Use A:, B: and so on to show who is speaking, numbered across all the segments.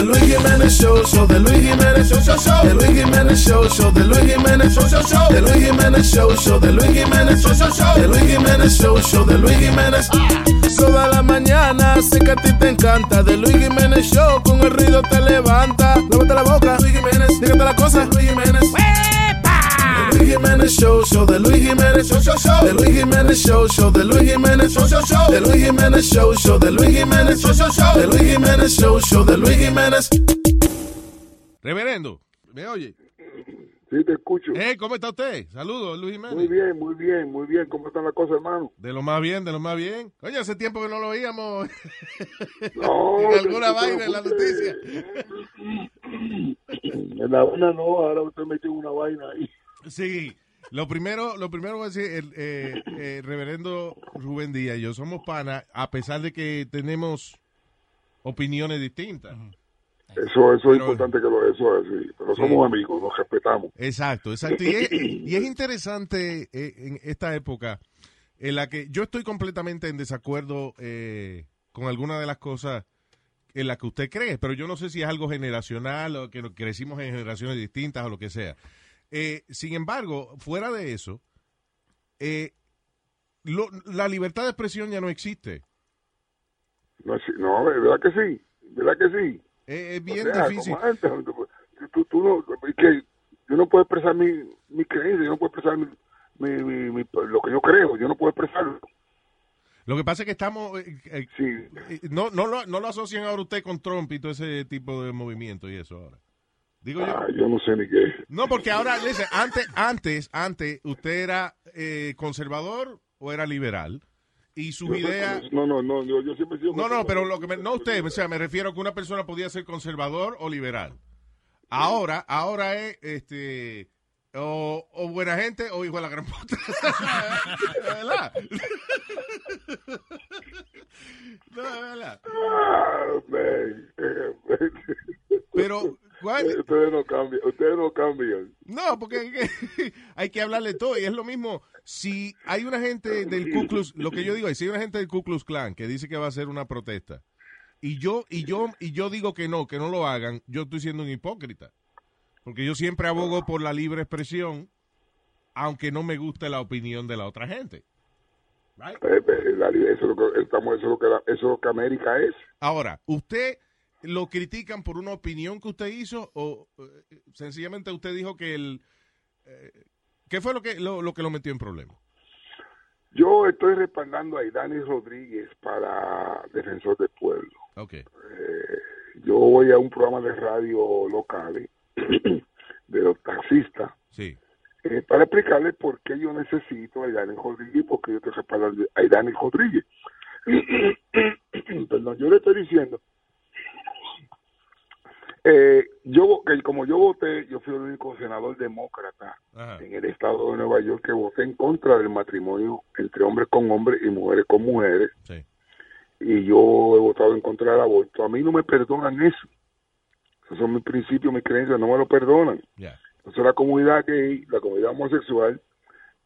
A: The Luis Jiménez Show, show, The Luis Jiménez Show, show, show, The Luis Jiménez Show, show, The Luis Jiménez Show, show, show, The Luis Jiménez Show, show, The Luis Jiménez Show, show, show, The Luis Jiménez Show, show, The Luis Jiménez. Toda la mañana sé que a ti te encanta. The Luis Jiménez Show, con el ruido te levanta. Lávate la boca, Luis Jiménez, dígate la cosa, Luis Jiménez. Luis Jiménez Show, show, The Luis Jiménez Show, show, show, The Luis Jiménez Show, show, The Luis Jiménez Show, show, show, The Luis Jiménez Show, show, The Luis Jiménez Show, show, show, The Luis Jiménez Show, show, The Luis Jiménez.
B: Reverendo, ¿me oye?
C: Sí, te escucho.
B: Eh, ¿cómo está usted? Saludos, Luis Jiménez.
C: Muy bien, muy bien, muy bien. ¿Cómo están las cosas, hermano?
B: De lo más bien, de lo más bien. Oye, hace tiempo que no lo oíamos
C: No,
B: en alguna vaina en la noticia.
C: En la vaina no, ahora usted metió una vaina ahí.
B: Sí, lo primero, lo primero voy a decir, el eh, eh, reverendo Rubén Díaz y yo somos panas, a pesar de que tenemos opiniones distintas.
C: Eso, eso es
B: Pero-
C: importante que lo eso es. Pero
B: Sí.
C: somos amigos, nos respetamos.
B: Exacto, exacto. Y es, y es interesante eh, en esta época en la que yo estoy completamente en desacuerdo eh, con algunas de las cosas en las que usted cree, pero yo no sé si es algo generacional o que crecimos en generaciones distintas o lo que sea. Eh, sin embargo, fuera de eso, eh, lo- la libertad de expresión ya no existe.
C: No, no, verdad que sí, verdad que sí.
B: Eh, es bien
C: O sea,
B: difícil.
C: como antes, tú, tú- no, que yo no puedo expresar mi, mi creencia, yo no puedo expresar mi, mi- mi- mi- lo que yo creo, yo no puedo expresarlo.
B: Lo que pasa es que estamos... eh, eh,
C: Sí,
B: eh, no, no, lo, no lo asocian ahora usted con Trump y todo ese tipo de movimiento y eso ahora. Digo
C: ah, yo no sé ni qué.
B: No, porque ahora, dice, antes, antes, antes, usted era eh, conservador o era liberal y sus ideas.
C: No, no, no, yo, yo siempre he sido
B: No, no, pero lo que me, no usted, o sea, me refiero a que una persona podía ser conservador o liberal. Ahora, ahora es, este, o, o buena gente o hijo de la gran puta. ¿Verdad? No, verdad.
C: Ah, man.
B: Pero, ¿cuál?
C: Ustedes no cambian, ustedes no cambian.
B: No, porque hay que, hablarle todo. Y es lo mismo, si hay una gente del Ku Klux, lo que yo digo es, si hay una gente del Ku Klux Klan que dice que va a hacer una protesta, y yo, y yo, y yo digo que no, que no lo hagan, yo estoy siendo un hipócrita. Porque yo siempre abogo por la libre expresión, aunque no me guste la opinión de la otra gente. Right?
C: Eh, eh, Eso es lo que, estamos, eso es lo que, la- eso es lo que América es.
B: Ahora, ¿usted lo critican por una opinión que usted hizo o eh, sencillamente usted dijo que el... eh, ¿Qué fue lo que lo, lo que lo metió en problemas?
C: Yo estoy respaldando a Idani Rodríguez para Defensor del Pueblo.
B: Ok.
C: Eh, yo voy a un programa de radio local de los taxistas
B: Sí.
C: eh, para explicarles por qué yo necesito a Idani Rodríguez y por qué yo estoy respaldando a Idani Rodríguez. Perdón, yo le estoy diciendo eh, yo como yo voté, yo fui el único senador demócrata
B: Ajá.
C: en el estado de Nueva York que voté en contra del matrimonio entre hombres con hombres y mujeres con mujeres
B: Sí.
C: y yo he votado en contra del aborto. A mí no me perdonan eso. Esos son mis principios, mis creencias, no me lo perdonan. Entonces la comunidad gay, la comunidad homosexual,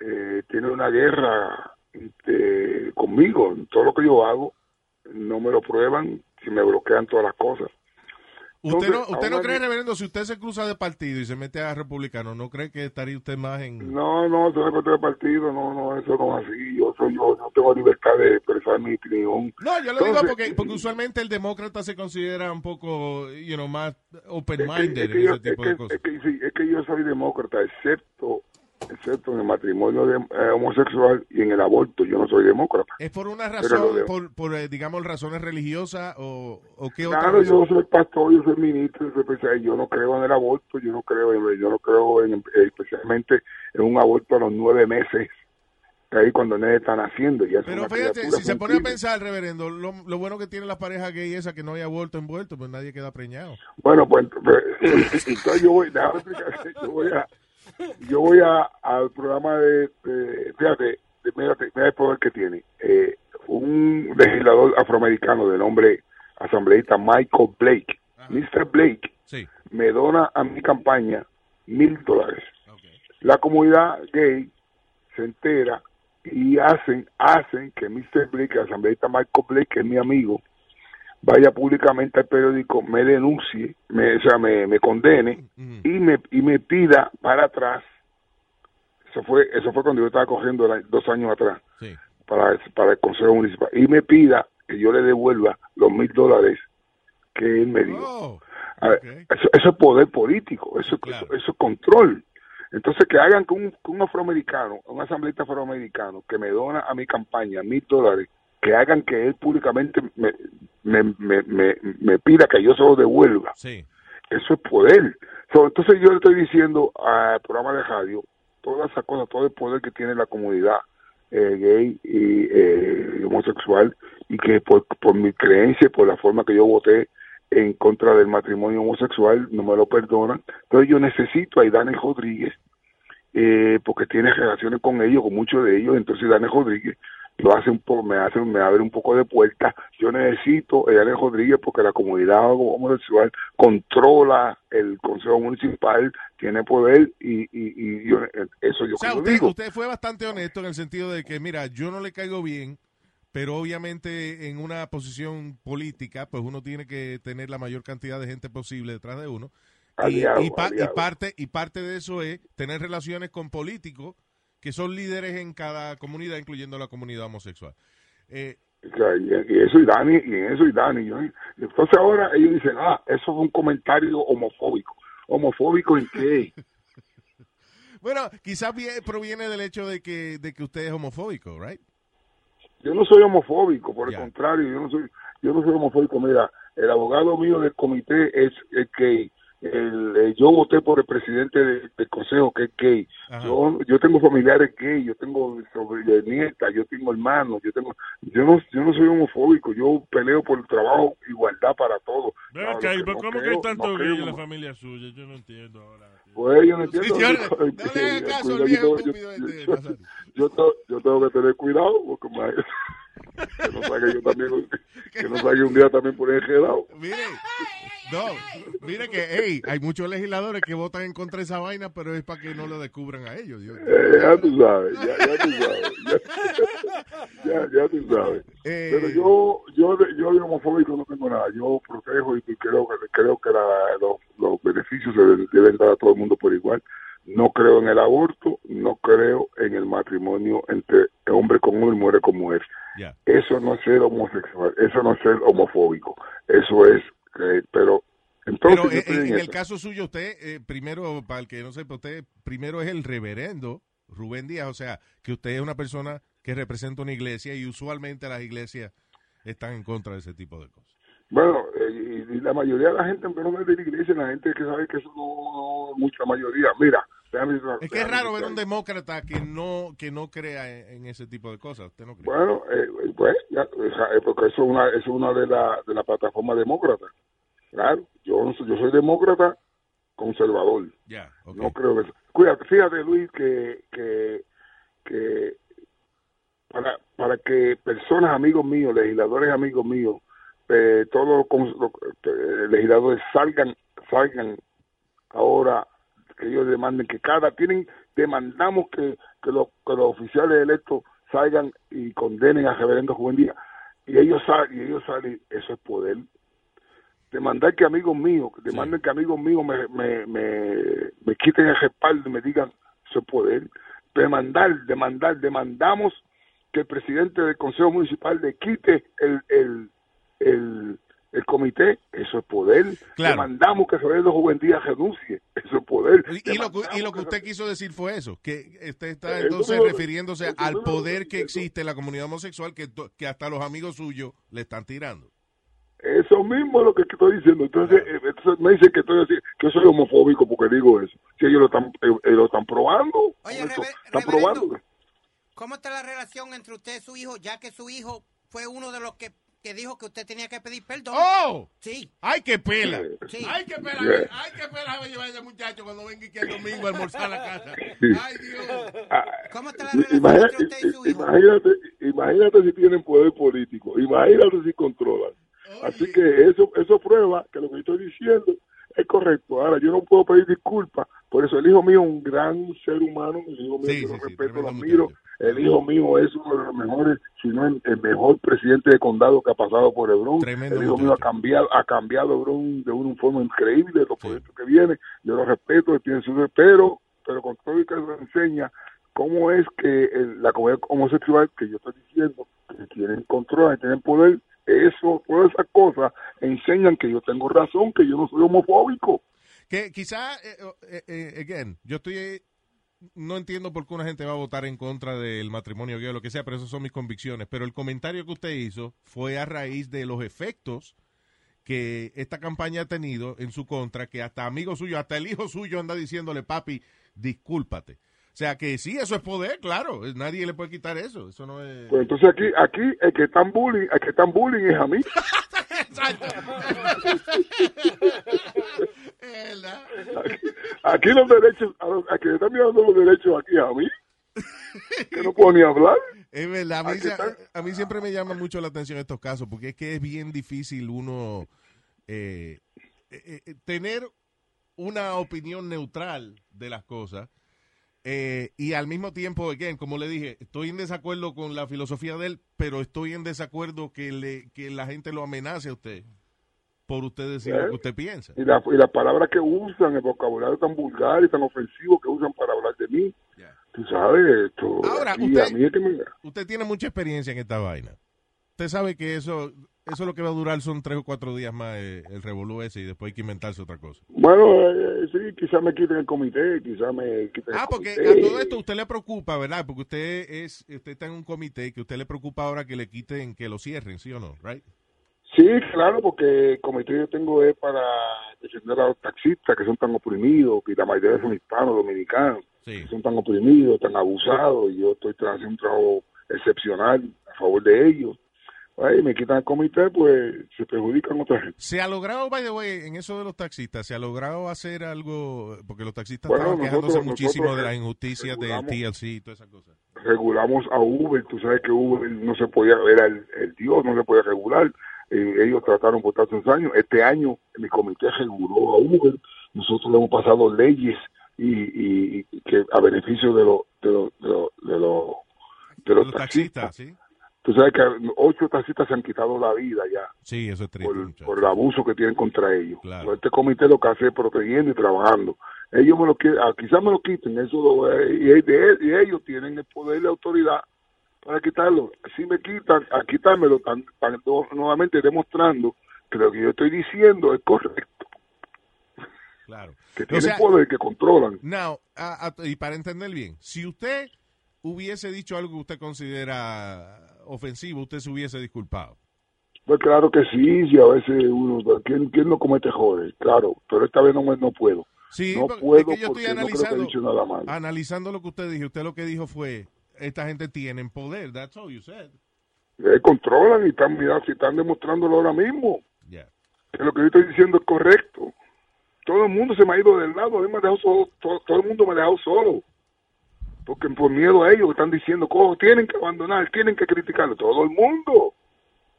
C: eh, tiene una guerra este, conmigo. Todo lo que yo hago no me lo prueban, si me bloquean todas las cosas.
B: ¿Usted no, usted no cree, reverendo, si usted se cruza de partido y se mete a republicano, ¿no cree que estaría usted más en...
C: No, no, yo no de partido, no, no, eso no es así. Yo soy yo, no tengo libertad de expresar mi opinión.
B: No, yo lo digo porque, porque usualmente el demócrata se considera un poco, you know, más
C: Es que-
B: open-minded
C: es que
B: en
C: yo-
B: ese tipo
C: es
B: de
C: que-
B: cosas.
C: es que sí, es que yo soy demócrata, excepto, excepto en el matrimonio de- eh, homosexual y en el aborto. Yo no soy demócrata.
B: ¿Es por una razón, por, por eh, digamos, razones religiosas o, o qué otra
C: Claro,
B: razón?
C: yo soy pastor, yo soy ministro, yo, soy especial- yo no creo en el aborto, yo no creo en, yo no creo en, eh, especialmente en un aborto a los nueve meses. ahí cuando nadie están haciendo. Y es
B: Pero fíjate, si se pone a pensar, reverendo, lo, lo bueno que tiene la pareja gay esa que no haya vuelto envuelto, pues nadie queda preñado.
C: Bueno, pues, pues, entonces yo voy, yo voy a, yo voy a, al programa de, de- fíjate, de- mírate, mira el poder que tiene. Eh, un legislador afroamericano de nombre asambleísta Michael Blake, Mr. Blake,
B: Sí.
C: me dona a mi campaña mil dólares. La comunidad gay se entera y hacen, hacen que Mr. Blake, el asambleísta Michael Blake, que es mi amigo, vaya públicamente al periódico, me denuncie, me, o sea, me, me condene y me, y me pida para atrás. Eso fue, eso fue cuando yo estaba cogiendo la- dos años atrás
B: Sí.
C: para, para el Consejo Municipal. Y me pida que yo le devuelva los mil dólares que él me dio.
B: Oh,
C: eso, eso es poder político, eso,
B: Claro.
C: eso, eso es control. Entonces, que hagan que un, que un afroamericano, un asambleísta afroamericano que me dona a mi campaña mil dólares, que hagan que él públicamente me, me, me, me, me pida que yo se lo devuelva.
B: Sí.
C: Eso es poder. So, entonces, yo le estoy diciendo al programa de radio todas esas cosas, todo el poder que tiene la comunidad eh, gay y eh, homosexual, y que por, por mi creencia por la forma que yo voté en contra del matrimonio homosexual, no me lo perdonan. Entonces yo necesito a Daniel Rodríguez, eh, porque tiene relaciones con ellos, con muchos de ellos, entonces Daniel Rodríguez lo hace un poco, me hace, me abre un poco de puerta. Yo necesito a Daniel Rodríguez porque la comunidad homosexual controla el Consejo Municipal, tiene poder y, y, y yo, eso yo
B: O sea, usted,
C: digo.
B: usted fue bastante honesto en el sentido de que, mira, yo no le caigo bien, pero obviamente en una posición política, pues uno tiene que tener la mayor cantidad de gente posible detrás de uno. Y,
C: Aliado,
B: y pa- y parte, y parte de eso es tener relaciones con políticos que son líderes en cada comunidad, incluyendo la comunidad homosexual. Eh,
C: y, eso y Dani, y en eso y Dani. yo- entonces ahora ellos dicen, ah, eso fue un comentario homofóbico. ¿Homofóbico en qué?
B: bueno, quizás vie- proviene del hecho de que, de que usted es homofóbico, ¿right?
C: Yo no soy homofóbico, por el contrario, yo no soy, yo no soy homofóbico. Mira, el abogado mío del comité es, es gay. El, eh, yo voté por el presidente de- del consejo que es gay.
B: Ajá.
C: Yo, yo tengo familiares gay, yo tengo sobre yo tengo hermanos, yo tengo, yo no, yo no soy homofóbico. Yo peleo por el trabajo, igualdad para todos. Claro,
D: acá,
C: lo
D: ¿y
C: que
D: por
C: no
D: ¿cómo que hay tanto
C: no
D: gay
C: creo
D: en la familia suya? Yo no entiendo ahora.
C: Pues yo no entiendo.
B: Señor,
C: yo-
B: no le haga caso al
C: cuidado,
B: viejo
C: yo-
B: estúpido
C: yo-
B: este,
C: yo- tengo que tener cuidado porque que no salga yo también que no un día también por enredado.
B: Mire, no, mire que, hey, hay muchos legisladores que votan en contra de esa vaina, pero es para que no lo descubran a ellos. Yo-
C: Eh, ya tú sabes, ya, ya tú sabes, ya, ya, ya tú sabes.
B: Eh,
C: Pero yo, yo, yo de homofóbico no tengo nada. Yo protejo y creo creo que la- los, los beneficios se deben dar a todo el mundo por igual. No creo en el aborto, no creo en el matrimonio entre hombre con hombre y mujer con mujer. Eso no es ser homosexual, eso no es ser homofóbico, eso es, eh, pero entonces
B: Pero eh, en,
C: en
B: en el caso suyo, usted, eh, primero, para el que no sepa, usted primero es el reverendo Rubén Díaz, o sea, que usted es una persona que representa una iglesia y usualmente las iglesias están en contra de ese tipo de cosas.
C: Bueno, eh, y, y la mayoría de la gente, pero no es de la iglesia, la gente que sabe que eso no, no mucha mayoría. Mira,
B: Es que es raro ver un demócrata que no que no crea en, en ese tipo de cosas. ¿Usted no cree?
C: Bueno, eh, eh, pues, ya, eh, porque eso es una, eso es una de las de la plataforma demócrata. Claro, yo, yo soy demócrata conservador.
B: Ya, ok.
C: No creo que eso. Cuídate, fíjate, Luis, que, que, que para, para que personas, amigos míos, legisladores, amigos míos, eh, todos los eh, legisladores salgan, salgan ahora, que ellos demanden que cada, tienen, demandamos que, que, los, que los oficiales electos salgan y condenen a Reverendo Díaz. Y ellos salen, y ellos salen, eso es poder. Demandar que amigos míos, demanden que amigos míos me, me, me, me quiten el respaldo y me digan, eso es poder. Demandar, demandar, demandamos que el presidente del Consejo Municipal le quite el, el, el, el comité, eso es poder.
B: Claro.
C: Demandamos que Reverendo Juven Díaz renuncie, eso es poder.
B: Y, y lo, que- y lo que usted quiso decir fue eso, que usted está
C: Eh,
B: entonces
C: eso-
B: refiriéndose
C: eso-
B: al
C: eso-
B: poder que
C: eso-
B: existe en la comunidad homosexual que, to- que hasta los amigos suyos le están tirando.
C: Eso mismo es lo que estoy diciendo. Entonces, eh, entonces me dicen que estoy así, que soy homofóbico porque digo eso. Si ellos lo están, eh, eh, lo están probando.
E: Oye,
C: Eso,
E: rever-
C: están
E: reverendo.
C: probando.
E: ¿Cómo está la relación entre usted y su hijo, ya que su hijo fue uno de los que, que dijo que usted tenía que pedir perdón?
B: ¡Oh!
E: Sí,
B: ¡Ay, qué pela!
E: sí.
B: ¡Ay, qué pela!
C: Yeah.
B: ¡Ay, qué pela va a llevar ese muchacho cuando venga aquí el domingo a almorzar a la casa! ¡Ay, Dios!
C: Ah,
E: ¿Cómo está la relación
C: imagina-
E: entre usted y su hijo?
C: imagínate, imagínate si tienen poder político, imagínate si controlan. Así que eso eso prueba que lo que yo estoy diciendo es correcto. Ahora, yo no puedo pedir disculpas, por eso el hijo mío es un gran ser humano, el hijo mío
B: Sí,
C: yo
B: sí,
C: lo
B: sí,
C: respeto, lo
B: muchacho.
C: El hijo mío es uno de los mejores, si no el, mejor presidente de condado que ha pasado por Hebrón.
B: Tremendo
C: el hijo mío ha cambiado, ha cambiado Hebrón de una forma increíble, los proyectos que vienen, yo lo respeto, tiene su pero, pero con todo y que eso enseña cómo es que el- la comunidad homosexual que yo estoy diciendo que tienen control, que tienen poder, eso, todas esas cosas enseñan que yo tengo razón, que yo no soy homofóbico.
B: Que quizá, eh, eh, eh, again, yo estoy, no entiendo por qué una gente va a votar en contra del matrimonio gay o lo que sea, pero esas son mis convicciones. Pero el comentario que usted hizo fue a raíz de los efectos que esta campaña ha tenido en su contra, que hasta amigos suyos, hasta el hijo suyo anda diciéndole, papi, discúlpate. O sea que sí, eso es poder, claro, nadie le puede quitar eso, eso no es...
C: Pues entonces aquí, aquí el que están bullying, el que están bullying es a mí.
B: Exacto.
C: Aquí, aquí los derechos, a, los, a que están mirando los derechos aquí a mí. Que no puedo ni hablar.
B: Es verdad, a mí, a mí siempre me llama mucho la atención estos casos, porque es que es bien difícil uno eh, eh, eh, tener una opinión neutral de las cosas eh, y al mismo tiempo, again, como le dije, estoy en desacuerdo con la filosofía de él, pero estoy en desacuerdo que, le, que la gente lo amenace a usted por usted decir lo
C: ¿Eh?
B: que usted piensa.
C: Y, la, y las palabras que usan, el vocabulario tan vulgar y tan ofensivo que usan para hablar de mí. Tú sabes, esto.
B: Ahora,
C: aquí,
B: usted-
C: a mí es que me.
B: Usted tiene mucha experiencia en esta vaina. Usted sabe que eso, eso lo que va a durar son tres o cuatro días más eh, el revolú ese y después hay que inventarse otra cosa.
C: Bueno, eh, sí, quizás me quiten el comité, quizás me quiten
B: Ah,
C: el
B: porque
C: comité.
B: a todo esto usted le preocupa, ¿verdad? Porque usted es, usted está en un comité que usted le preocupa ahora que le quiten, que lo cierren, ¿sí o no? Right?
C: Sí, claro, porque el comité yo tengo es para defender a los taxistas que son tan oprimidos, que la mayoría son hispanos, dominicanos,
B: Sí.
C: que son tan oprimidos, tan abusados, y yo estoy haciendo un trabajo excepcional a favor de ellos. Ay, me quitan el comité, pues se perjudican otra gente.
B: Se ha logrado, by the way, en eso de los taxistas, se ha logrado hacer algo, porque los taxistas
C: Bueno,
B: estaban quejándose muchísimo
C: nosotros
B: de las injusticias del TLC y todas esas cosas.
C: regulamos a Uber, tú sabes que Uber no se podía, era el, el Dios, no se podía regular, Eh, ellos trataron por tantos años, este año mi comité reguló a Uber, nosotros le hemos pasado leyes y, y- y que a beneficio de los de los de los de los, de los
B: Los
C: taxistas.
B: taxistas, ¿sí?
C: Tú sabes que ocho taxistas se han quitado la vida ya
B: Sí, eso es triste,
C: por, el abuso que tienen contra ellos.
B: Claro.
C: Este comité lo que hace es protegiendo y trabajando. Ellos me lo quieren, ah, quizás me lo quiten, eso lo- y, de- y ellos tienen el poder y la autoridad para quitarlo. Si me quitan, a quitármelo, tan, tan- nuevamente demostrando que lo que yo estoy diciendo es correcto,
B: Claro.
C: que
B: O
C: tienen
B: sea,
C: poder, que controlan.
B: Now, a- a- y para entender bien, si usted hubiese dicho algo que usted considera ofensivo, usted se hubiese disculpado.
C: Pues claro que sí, si a veces uno, ¿quién, quién no comete joder? Claro, pero esta vez no, no puedo.
B: Sí,
C: no puedo
B: es que yo estoy
C: no
B: analizando,
C: dicho nada malo.
B: analizando lo que usted dijo. Usted lo que dijo fue, esta gente tiene poder. That's all you said.
C: Eh, controlan y están, mira, si están demostrándolo ahora mismo.
B: Yeah.
C: que lo que yo estoy diciendo es correcto. Todo el mundo se me ha ido del lado, a mí me ha dejado solo, todo, todo el mundo me ha dejado solo. Porque por miedo a ellos están diciendo, "Oh, tienen que abandonar, tienen que criticarlo. Todo el mundo.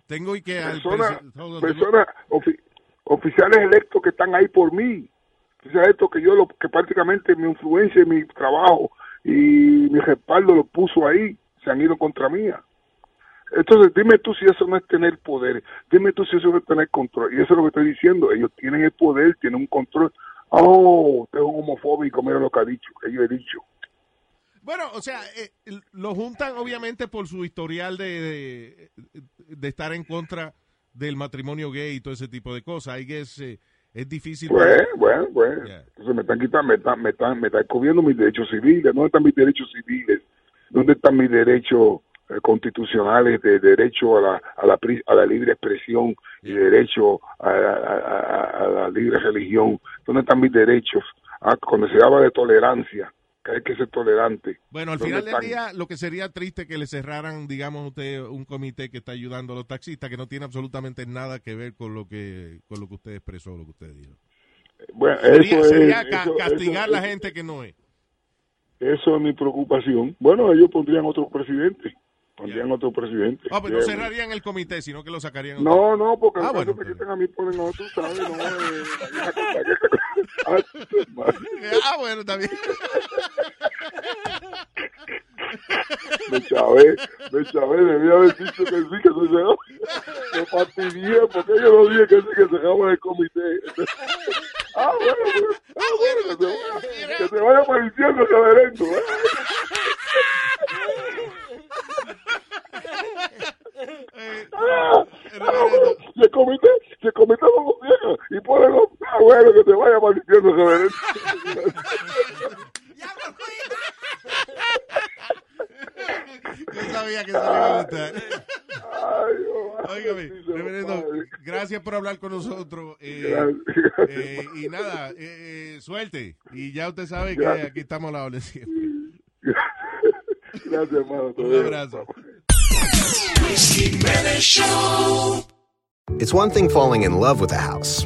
B: Tengo y que
C: Personas, personas ofi- oficiales electos que están ahí por mí. Oficiales electos que yo, lo, que prácticamente mi influencia y mi trabajo y mi respaldo lo puso ahí, se han ido contra mía. Entonces, dime tú si eso no es tener poder, dime tú si eso no es tener control. Y eso es lo que estoy diciendo, ellos tienen el poder, tienen un control. Oh, usted es un homofóbico, mira lo que ha dicho, que yo he dicho.
B: Bueno, o sea, eh, lo juntan obviamente por su historial de, de, de estar en contra del matrimonio gay y todo ese tipo de cosas. Ahí es, eh, es difícil.
C: Bueno, bueno, bueno.
B: Yeah.
C: Entonces me están quitando, me están, me están, me están comiendo mis derechos civiles. ¿Dónde están mis derechos civiles? ¿Dónde están mis derechos eh, constitucionales de derecho a la, a la, a la libre expresión y derecho a- a la libre religión? ¿Dónde están mis derechos? Ah, cuando se habla de tolerancia, que hay que ser tolerante.
B: Bueno, al
C: ¿Dónde
B: final del día, lo que sería triste que le cerraran, digamos, usted un comité que está ayudando a los taxistas, que no tiene absolutamente nada que ver con lo que con lo que usted expresó, lo que usted dijo.
C: Bueno,
B: Sería,
C: eso
B: sería
C: es,
B: ca-
C: eso-
B: castigar
C: eso-
B: la gente que no es.
C: Eso es mi preocupación. Bueno, ellos pondrían otro presidente. Pondrían otro presidente.
B: Ah, pues no
C: Bien.
B: cerrarían el comité, sino que lo sacarían.
C: No, no, porque
B: Ah,
C: en
B: bueno,
C: quitan a mí ponen a otro, ¿sabes? No, eh.
B: Ah, bueno, bien.
C: me chavé, me chavé, debía haber dicho que sí, que se cerró. Me fastidié porque yo no dije que sí, que cerramos el comité. Ah, bueno, pues, ah, bueno, que se vaya, que se vaya apareciendo el reverendo. ¿eh?
B: Eh,
C: Ah,
B: reverendo.
C: se comité, se comité no lo cierra y ponen los, ah, bueno, que se vaya apareciendo el reverendo.
B: Yo sabía que se le iba a gustar. Óigame, reverendo, gracias por hablar con nosotros. eh, eh, y nada, eh, eh, suerte. Y ya usted sabe que
C: Gracias.
B: aquí estamos a la orden siempre.
C: Gracias, hermano.
B: Un abrazo.
F: It's one thing falling in love with a house,